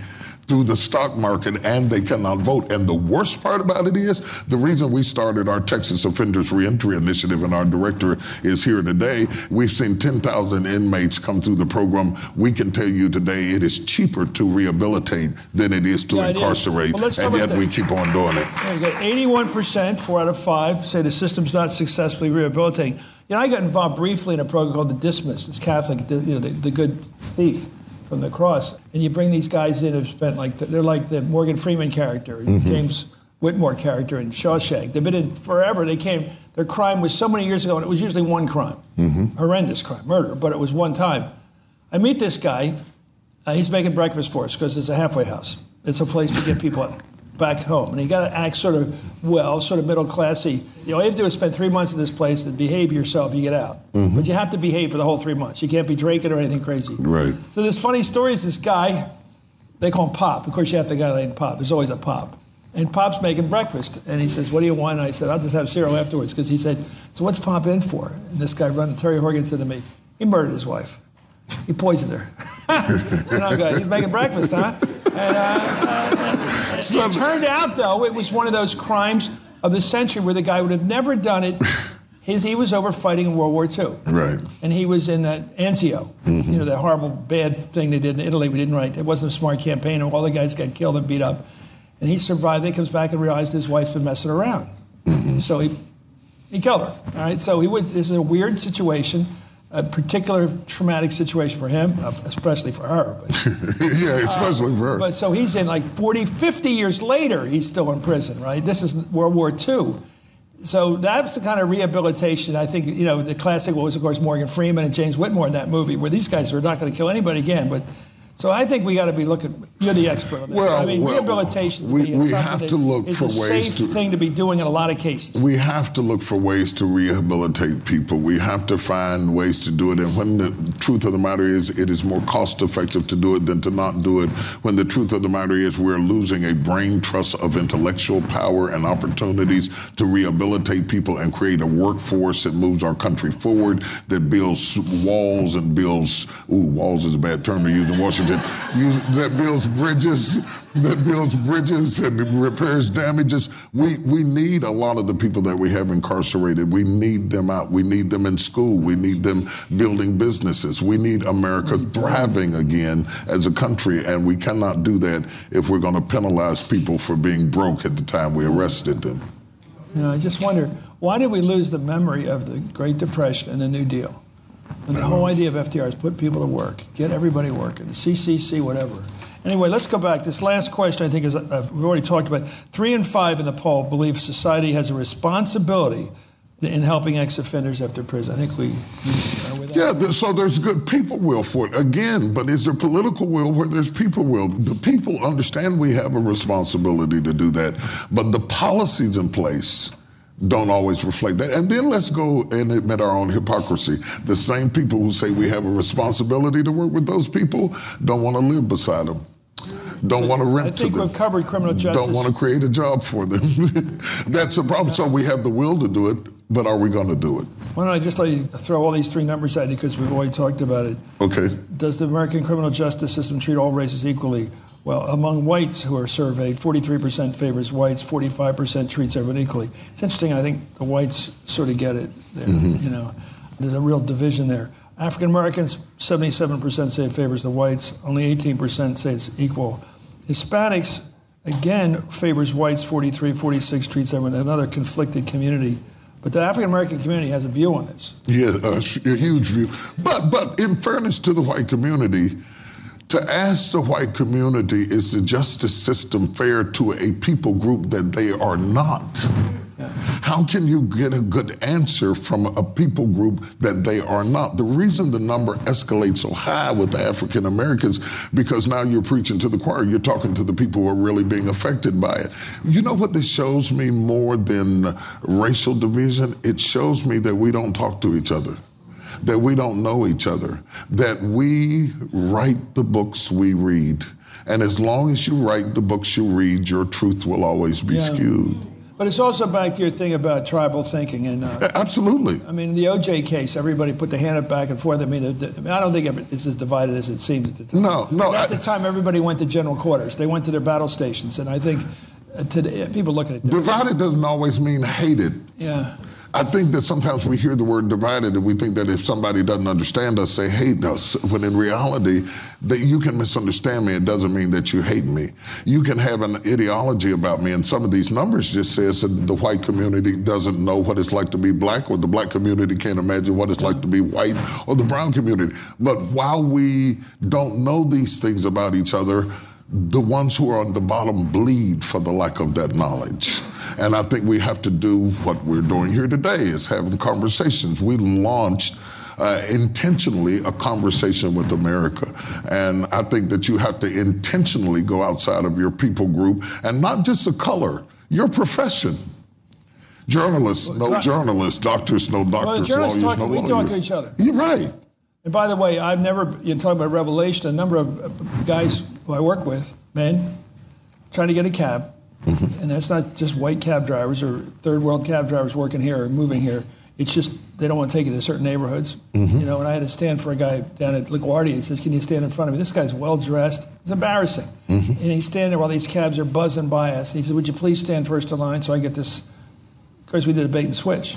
through the stock market and they cannot vote. And the worst part about it is the reason we started our Texas Offenders Reentry Initiative and our director is here today. We've seen 10,000 inmates come through the program. We can tell you today it is cheaper to rehabilitate than it is to Yeah, it is. incarcerate. Well, and yet we keep on doing it. Yeah, you got 81%, four out of five, say the system's not successfully rehabilitating. You know, I got involved briefly in a program called the Dismas. It's Catholic, you know, the, the good thief from the cross. And you bring these guys in who've spent like, the, they're like the Morgan Freeman character, Mm-hmm. James Whitmore character in Shawshank. They've been in forever. They came, their crime was so many years ago, and it was usually one crime, Mm-hmm. horrendous crime, murder, but it was one time. I meet this guy. Uh, he's making breakfast for us because it's a halfway house. It's a place to get people back home. And you got to act sort of well, sort of middle classy. You know, all you have to do is spend three months in this place and behave yourself, you get out. Mm-hmm. But you have to behave for the whole three months. You can't be drinking or anything crazy. Right. So this funny story is this guy, they call him Pop. Of course, you have the guy named Pop. There's always a Pop. And Pop's making breakfast. And he says, What do you want? And I said, I'll just have cereal afterwards. Because he said, So what's Pop in for? And this guy running, Terry Horgan said to me, He murdered his wife. He poisoned her. and I'm going, He's making breakfast, huh? And, uh, it turned out, though, it was one of those crimes of the century where the guy would have never done it. His, he was over fighting in World War II. Right. And he was in that Anzio, you know, that horrible bad thing they did in Italy. We didn't write. It wasn't a smart campaign, and all the guys got killed and beat up. And he survived. Then he comes back and realized his wife's been messing around. So he he killed her. All right. So he would. This is a weird situation, a particular traumatic situation for him, uh, especially for her. But, yeah, especially for her. but so he's in like 40, 50 years later, he's still in prison, right? This is World War II. So that's the kind of rehabilitation. I think, you know, the classic was, of course, Morgan Freeman and James Whitmore in that movie, where these guys are not going to kill anybody again. But so I think we got to be looking. You're the expert on this. Well, I mean, well, rehabilitation. to we- me is we something have to look for a ways safe to- thing to be doing in a lot of cases. We have to look for ways to rehabilitate people. We have to find ways to do it. And when the truth of the matter is, it is more cost effective to do it than to not do it. When the truth of the matter is, we're losing a brain trust of intellectual power and opportunities to rehabilitate people and create a workforce that moves our country forward, that builds walls and builds, ooh, walls is a bad term to use in Washington, that builds bridges, that builds bridges and repairs damages. We, we need a lot of the people that we have incarcerated. We need them out. We need them in school. We need them building businesses. We need America thriving again as a country, and we cannot do that if we're going to penalize people for being broke at the time we arrested them. You know, I just wonder why did we lose the memory of the Great Depression and the New Deal? And the whole idea of FDR is put people to work, get everybody working, CCC, whatever. Anyway, let's go back. This last question, I think, is uh, we've already talked about. Three and five in the poll believe society has a responsibility in helping ex-offenders after prison. I think we. Yeah, so there's good people will for it. Again, but is there political will where there's people will? The people understand we have a responsibility to do that, but the policies in place don't always reflect that. And then let's go and admit our own hypocrisy. The same people who say we have a responsibility to work with those people don't want to live beside them. Don't want to rent I think to them. we've criminal justice. Don't want to create a job for them. That's a problem. So we have the will to do it, but are we going to do it? Why don't I just let you throw all these three numbers at you because we've already talked about it. Okay. Does the American criminal justice system treat all races equally? Well, among whites who are surveyed, 43% favors whites, 45% treats everyone equally. It's interesting. I think the whites sort of get it. There, mm-hmm. You know, there's a real division there. African Americans, 77% say it favors the whites. Only 18% say it's equal. Hispanics, again, favors whites. 43, 46 treats everyone. Another conflicted community. But the African American community has a view on this. Yeah, a, a huge view. But but in fairness to the white community, to ask the white community is the justice system fair to a people group that they are not? How can you get a good answer from a people group that they are not? The reason the number escalates so high with the African Americans because now you're preaching to the choir. You're talking to the people who are really being affected by it. You know what this shows me more than racial division? It shows me that we don't talk to each other that we don't know each other, that we write the books we read. And as long as you write the books you read, your truth will always be Yeah. skewed. But it's also back to your thing about tribal thinking, and uh, Absolutely. I mean, the OJ case, everybody put the hand up back and forth. I mean, it, I, don't think it's as divided as it seemed at the time. No, no. But at I, the time, everybody went to general quarters. They went to their battle stations, and I think uh, today people look at it. divided doesn't always mean hated. Yeah. I think that sometimes we hear the word divided and we think that if somebody doesn't understand us, they hate us. When in reality, that you can misunderstand me. It doesn't mean that you hate me. You can have an ideology about me, and some of these numbers just says that the white community doesn't know what it's like to be black, or the black community can't imagine what it's like to be white, or the brown community. But while we don't know these things about each other, the ones who are on the bottom bleed for the lack of that knowledge. And I think we have to do what we're doing here today is having conversations. We launched uh, intentionally a conversation with America. And I think that you have to intentionally go outside of your people group and not just the color, your profession. Journalists know Right. journalists, doctors no doctors, journalists lawyers talk- know we lawyers. talk to each other. You're right. And by the way, I've never, you talk about revelation, a number of uh, guys who I work with, men, trying to get a cab. Mm-hmm. And that's not just white cab drivers or third world cab drivers working here or moving here. It's just they don't want to take it to certain neighborhoods. Mm-hmm. You know, and I had to stand for a guy down at LaGuardia. He says, Can you stand in front of me? This guy's well dressed. It's embarrassing. Mm-hmm. And he's standing there while these cabs are buzzing by us. he said, Would you please stand first in line so I get this? Of course, we did a bait and switch.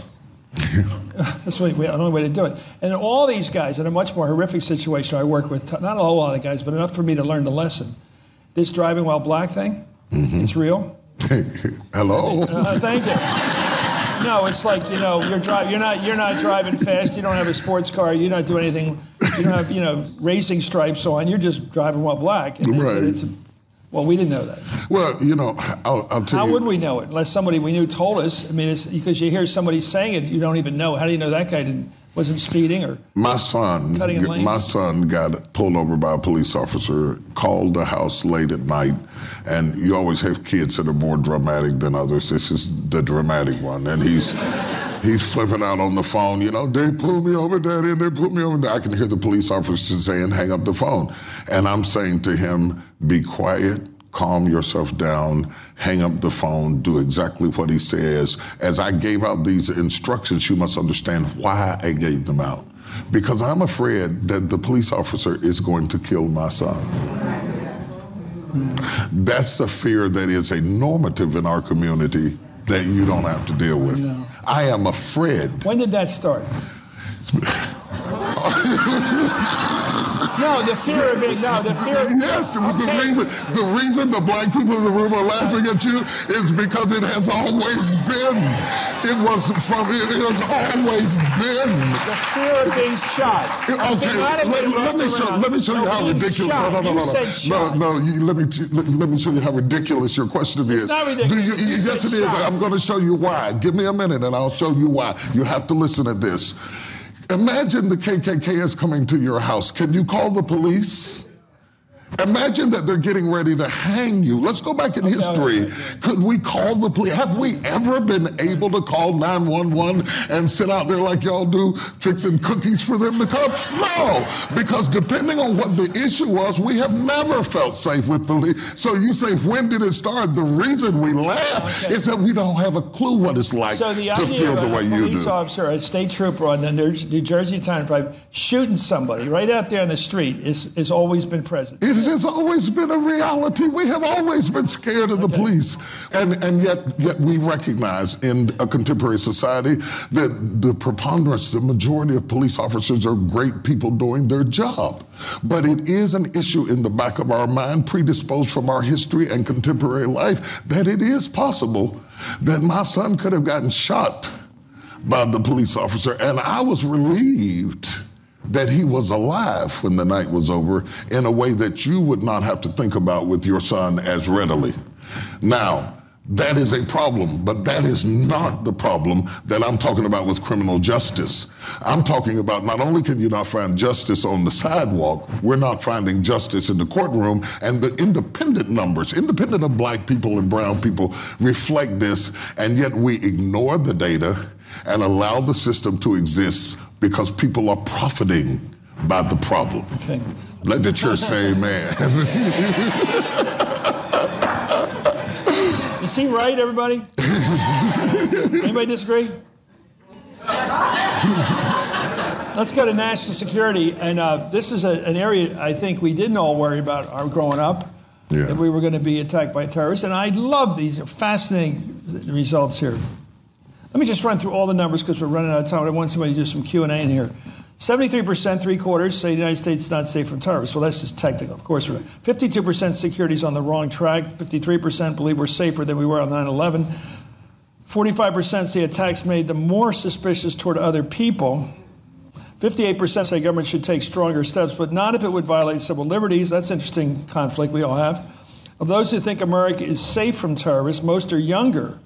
That's the, way, the only way to do it. And all these guys in a much more horrific situation I work with, not a whole lot of guys, but enough for me to learn the lesson. This driving while black thing, it's real. Hello. Uh, thank you. No, it's like you know you're driving. You're not. You're not driving fast. You don't have a sports car. You're not doing anything. You don't have you know racing stripes on. You're just driving while black. And it's- Right. it's- well, we didn't know that. Well, you know, I'll, I'll tell How you. How would we know it unless somebody we knew told us? I mean, it's because you hear somebody saying it, you don't even know. How do you know that guy didn't, wasn't speeding or? My son, my son got pulled over by a police officer, called the house late at night, and you always have kids that are more dramatic than others. This is the dramatic one, and he's he's flipping out on the phone. You know, they pulled me over, daddy, and they pulled me over. I can hear the police officer saying, "Hang up the phone," and I'm saying to him, "Be quiet." calm yourself down, hang up the phone, do exactly what he says. As I gave out these instructions, you must understand why I gave them out. Because I'm afraid that the police officer is going to kill my son. That's a fear that is a normative in our community that you don't have to deal with. I am afraid. When did that start? no, the fear of being no, the fear. Of, Yes, and the reason the reason the black people in the room are laughing at you is because it has always been. It was from it has always been. The fear of being shot. Okay, let, let me show, let me show you how ridiculous. Shot. No, no, no, no, no, no. You, let me t- let, let me show you how ridiculous your question is. not ridiculous. Do you, You yes, it is. shot. I'm going to show you why. Give me a minute, and I'll show you why. You have to listen to this. Imagine the KKK is coming to your house. Can you call the police? Imagine that they're getting ready to hang you. Let's go back in history. Could we call the police? Have we ever been able to call 911 and sit out there like y'all do, fixing cookies for them to come? No, because depending on what the issue was, we have never felt safe with police. So you say, when did it start? The reason we laugh Okay. is that we don't have a clue what it's like So the to feel the way you police do. officer, a state trooper on the New Jersey Turnpike shooting somebody right out there on the street is has always been present. It has always been a reality. We have always been scared of the police. And, and yet, yet we recognize in a contemporary society that the preponderance, the majority of police officers are great people doing their job. But it is an issue in the back of our mind, predisposed from our history and contemporary life, that it is possible that my son could have gotten shot by the police officer. And I was relieved that he was alive when the night was over in a way that you would not have to think about with your son as readily. Now, that is a problem, but that is not the problem that I'm talking about with criminal justice. I'm talking about not only can you not find justice on the sidewalk, we're not finding justice in the courtroom, and the independent numbers, independent of black people and brown people, reflect this, and yet we ignore the data and allow the system to exist because people are profiting by the problem. Okay. Let the church say amen. Is he right, everybody? Anybody disagree? Let's go to national security, and uh, this is a, an area I think we didn't all worry about our growing up. Yeah. That we were going to be attacked by terrorists, and I love these fascinating results here. Let me just run through all the numbers because we're running out of time. I want somebody to do some Q and A in here. 73%, three quarters, say the United States is not safe from terrorists. Well, that's just technical. Of course, we're 52% security is on the wrong track. 53% believe we're safer than we were on 9 11. 45% say attacks made them more suspicious toward other people. 58% say government should take stronger steps, but not if it would violate civil liberties. That's interesting conflict we all have. Of those who think America is safe from terrorists, most are younger.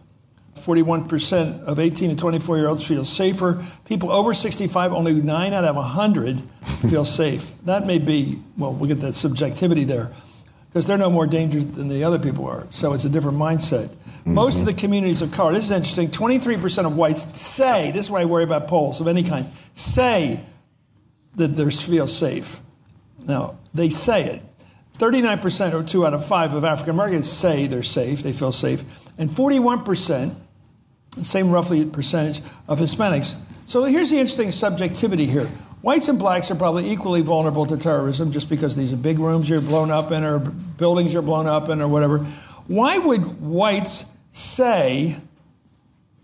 41% of 18 to 24 year olds feel safer. People over 65, only 9 out of 100 feel safe. That may be, well, we'll get that subjectivity there because they're no more dangerous than the other people are. So it's a different mindset. Mm-hmm. Most of the communities of color, this is interesting, 23% of whites say, this is why I worry about polls of any kind, say that they feel safe. Now, they say it. 39% or two out of five of African Americans say they're safe, they feel safe. And 41%, same roughly percentage of Hispanics. So here's the interesting subjectivity here. Whites and blacks are probably equally vulnerable to terrorism just because these are big rooms you're blown up in or buildings you're blown up in or whatever. Why would whites say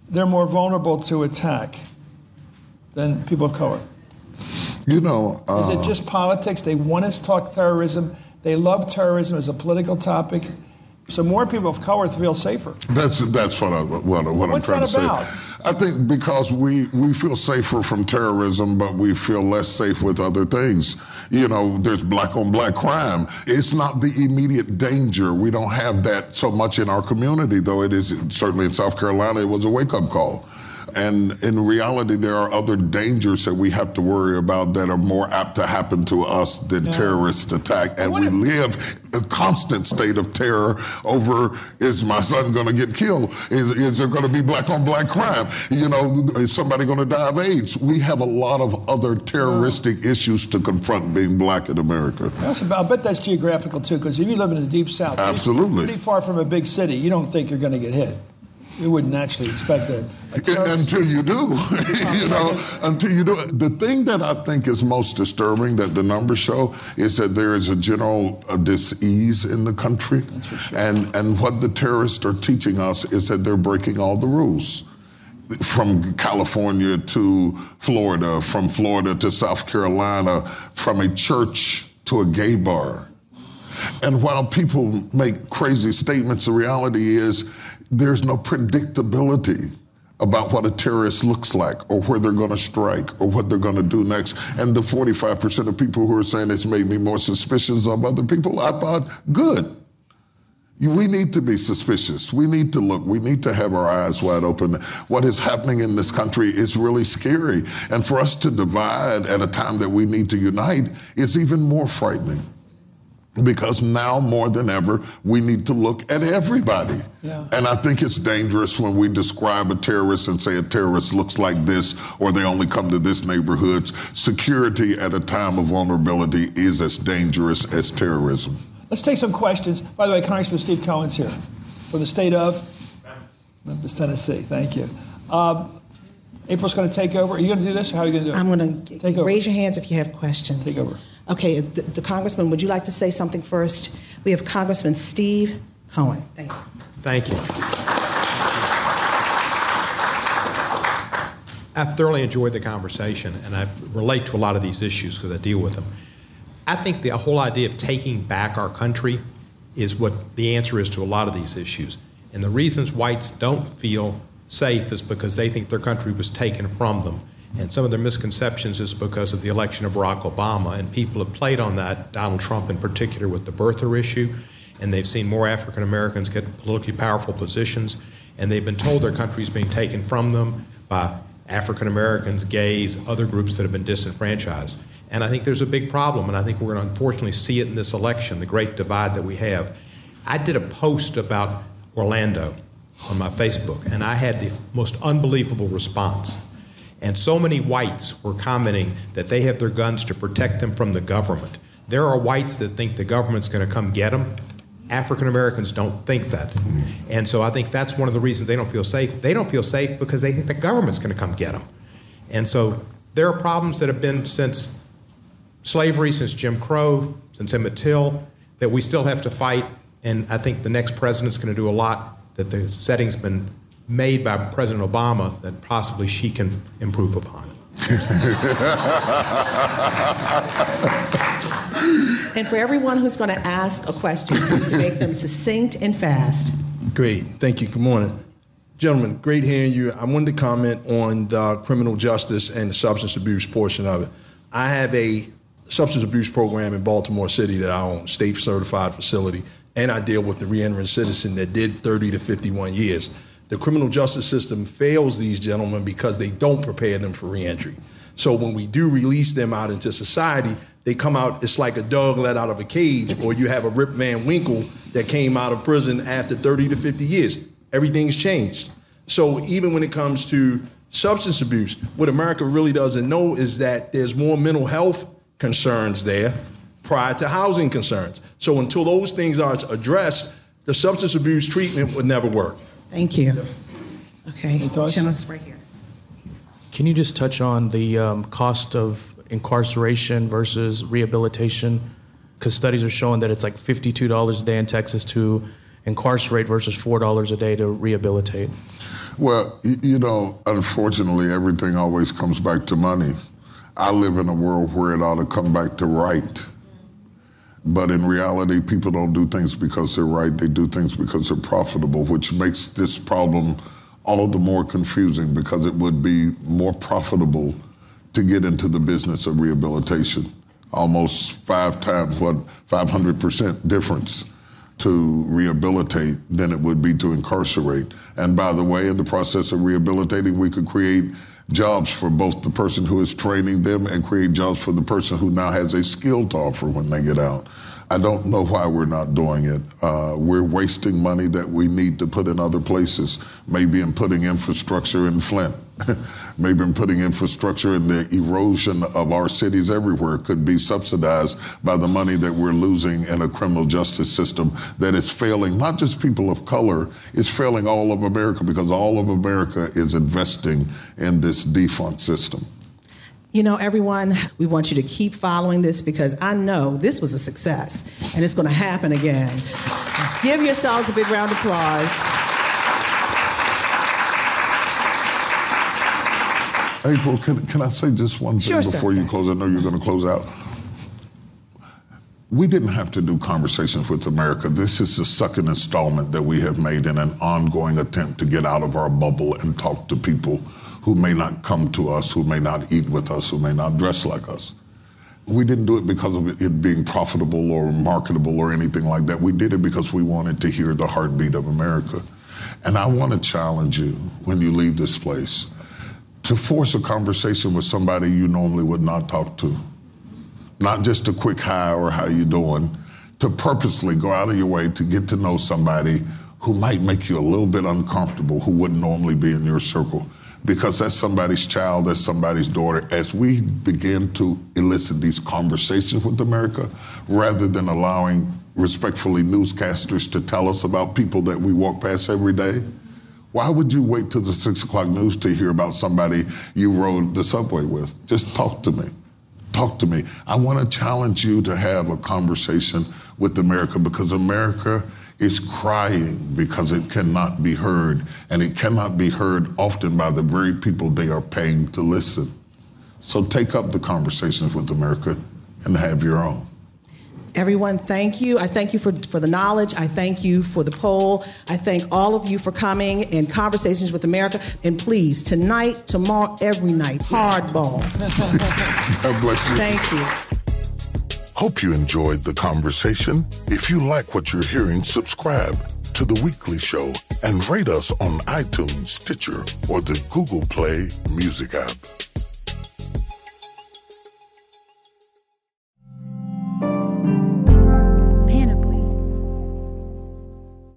they're more vulnerable to attack than people of color? You know, uh, is it just politics? They want us to talk terrorism. They love terrorism as a political topic. So more people of color feel safer. That's that's what I what, what What's I'm trying that to about? say. I think because we we feel safer from terrorism, but we feel less safe with other things. You know, there's black on black crime. It's not the immediate danger. We don't have that so much in our community, though. It is certainly in South Carolina. It was a wake up call. And in reality, there are other dangers that we have to worry about that are more apt to happen to us than Yeah. terrorist attack. And we if- live a constant state of terror over is my son going to get killed? Is, is there going to be black on black crime? You know, is somebody going to die of AIDS? We have a lot of other terroristic issues to confront being black in America. I also- I bet that's geographical too, because if you live in the deep south, pretty- Absolutely. pretty far from a big city, you don't think you're going to get hit. You wouldn't naturally expect that. Until you do, you know, until you do. it. The thing that I think is most disturbing that the numbers show is that there is a general uh, dis-ease in the country, and and what the terrorists are teaching us is that they're breaking all the rules. From California to Florida, from Florida to South Carolina, from a church to a gay bar. And while people make crazy statements, the reality is there's no predictability about what a terrorist looks like or where they're going to strike or what they're going to do next. And the 45% of people who are saying it's made me more suspicious of other people, I thought, good. We need to be suspicious. We need to look. We need to have our eyes wide open. What is happening in this country is really scary. And for us to divide at a time that we need to unite is even more frightening. Because now more than ever, we need to look at everybody. Yeah. And I think it's dangerous when we describe a terrorist and say a terrorist looks like this or they only come to this neighborhood. Security at a time of vulnerability is as dangerous as terrorism. Let's take some questions. By the way, Congressman Steve Cohen's here from the state of Memphis, Tennessee. Thank you. Um, April's going to take over. Are you going to do this, or how are you going to do it? I'm going to Take over. raise your hands if you have questions. Take over. Okay, the, the Congressman, would you like to say something first? We have Congressman Steve Cohen. Thank you. Thank you. I thoroughly enjoyed the conversation, and I relate to a lot of these issues because I deal with them. I think the whole idea of taking back our country is what the answer is to a lot of these issues. And the reasons whites don't feel safe is because they think their country was taken from them. And some of their misconceptions is because of the election of Barack Obama, and people have played on that, Donald Trump in particular, with the birther issue. And they've seen more African Americans get politically powerful positions, and they've been told their country is being taken from them by African Americans, gays, other groups that have been disenfranchised. And I think there's a big problem, and I think we're going to unfortunately see it in this election, the great divide that we have. I did a post about Orlando on my Facebook, and I had the most unbelievable response. And so many whites were commenting that they have their guns to protect them from the government. There are whites that think the government's going to come get them, African Americans don't think that. And so I think that's one of the reasons they don't feel safe. They don't feel safe because they think the government's going to come get them. And so there are problems that have been since slavery, since Jim Crow, since Emmett Till, that we still have to fight. And I think the next president's going to do a lot that the setting's been made by President Obama that possibly she can improve upon. And for everyone who's going to ask a question, to make them succinct and fast. Great. Thank you. Good morning. Gentlemen, great hearing you. I wanted to comment on the criminal justice and the substance abuse portion of it. I have a substance abuse program in Baltimore City that I own, state certified facility, and I deal with the reentering citizen that did 30 to 51 years. The criminal justice system fails these gentlemen because they don't prepare them for reentry. So when we do release them out into society, they come out, it's like a dog let out of a cage, or you have a Rip Van Winkle that came out of prison after 30 to 50 years. Everything's changed. So even when it comes to substance abuse, what America really doesn't know is that there's more mental health concerns there prior to housing concerns. So until those things are addressed, the substance abuse treatment would never work. Thank you. Okay, thoughts? gentlemen, right here. Can you just touch on the um, cost of incarceration versus rehabilitation? Because studies are showing that it's like $52 a day in Texas to incarcerate versus $4 a day to rehabilitate. Well, you know, unfortunately, everything always comes back to money. I live in a world where it ought to come back to right. But in reality, people don't do things because they're right. They do things because they're profitable, which makes this problem all the more confusing because it would be more profitable to get into the business of rehabilitation. Almost five times what 500% difference to rehabilitate than it would be to incarcerate. And by the way, in the process of rehabilitating, we could create jobs for both the person who is training them and create jobs for the person who now has a skill to offer when they get out. I don't know why we're not doing it. Uh, we're wasting money that we need to put in other places, maybe in putting infrastructure in Flint, maybe in putting infrastructure in the erosion of our cities everywhere could be subsidized by the money that we're losing in a criminal justice system that is failing not just people of color, it's failing all of America because all of America is investing in this defund system. You know, everyone, we want you to keep following this because I know this was a success and it's going to happen again. Give yourselves a big round of applause. April, can, can I say just one thing Sure, sir. before you Yes. close? I know you're going to close out. We didn't have to do conversations with America. This is the second installment that we have made in an ongoing attempt to get out of our bubble and talk to people who may not come to us, who may not eat with us, who may not dress like us. We didn't do it because of it being profitable or marketable or anything like that. We did it because we wanted to hear the heartbeat of America. And I want to challenge you when you leave this place to force a conversation with somebody you normally would not talk to. Not just a quick hi or how you doing, to purposely go out of your way to get to know somebody who might make you a little bit uncomfortable, who wouldn't normally be in your circle. Because that's somebody's child, that's somebody's daughter. As we begin to elicit these conversations with America, rather than allowing respectfully newscasters to tell us about people that we walk past every day, why would you wait till the six o'clock news to hear about somebody you rode the subway with? Just talk to me. Talk to me. I want to challenge you to have a conversation with America because America is crying because it cannot be heard, and it cannot be heard often by the very people they are paying to listen. So take up the conversations with America and have your own. Everyone, thank you. I thank you for, for the knowledge. I thank you for the poll. I thank all of you for coming and conversations with America. And please, tonight, tomorrow, every night, hardball. God bless you. Thank you. Hope you enjoyed the conversation. If you like what you're hearing, subscribe to The Weekly Show and rate us on iTunes, Stitcher, or the Google Play Music app.